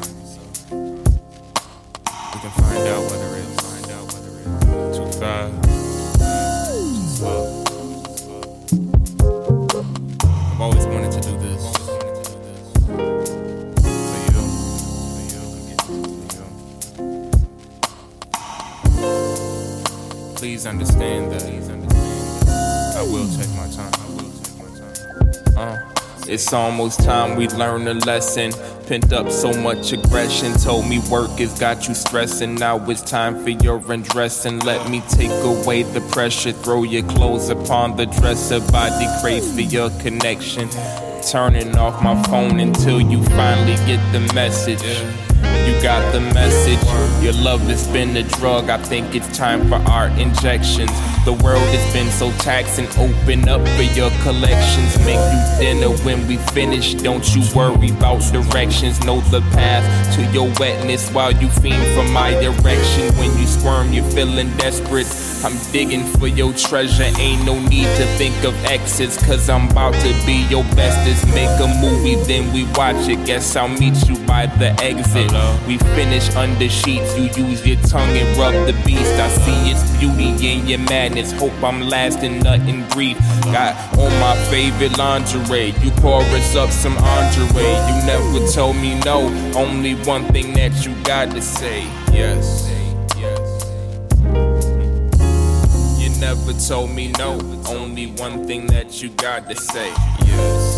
time. So we can find out whether it's find out whether it's too fast. I've always wanted to do this. Please understand that. Please understand. That. I will take my time. I will take my time. Uh. It's almost time we learn a lesson. Pent up so much aggression. Told me work has got you stressing. Now it's time for your undressing. Let me take away the pressure. Throw your clothes upon the dresser. Body craves for your connection. Turning off my phone until you finally get the message. You got the message. Your love has been a drug. I think it's time for our injections. The world has been so taxing. Open up for your collections. Make you dinner when we finish. Don't you worry about directions. Know the path to your wetness while you fiend for my direction. When you squirm, you're feeling desperate. I'm digging for your treasure. Ain't no need to think of exits. Cause I'm about to be your bestest. Make a movie, then we watch it. Guess I'll meet you by the exit. We finish under sheets. You use your tongue and rub the beast. I see its beauty in your madness. Hope I'm lasting nothing brief. Got on my favorite lingerie. You chorus up some Andre. You never told me no. Only one thing that you got to say. Yes. You never told me no. Only one thing that you got to say. Yes.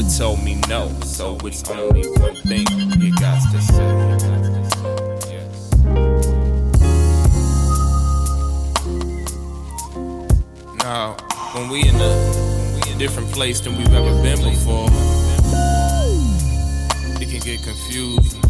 Never told me no, so it's only one thing you got to say. Now, when we in a different place than we've ever been before, it can get confusing.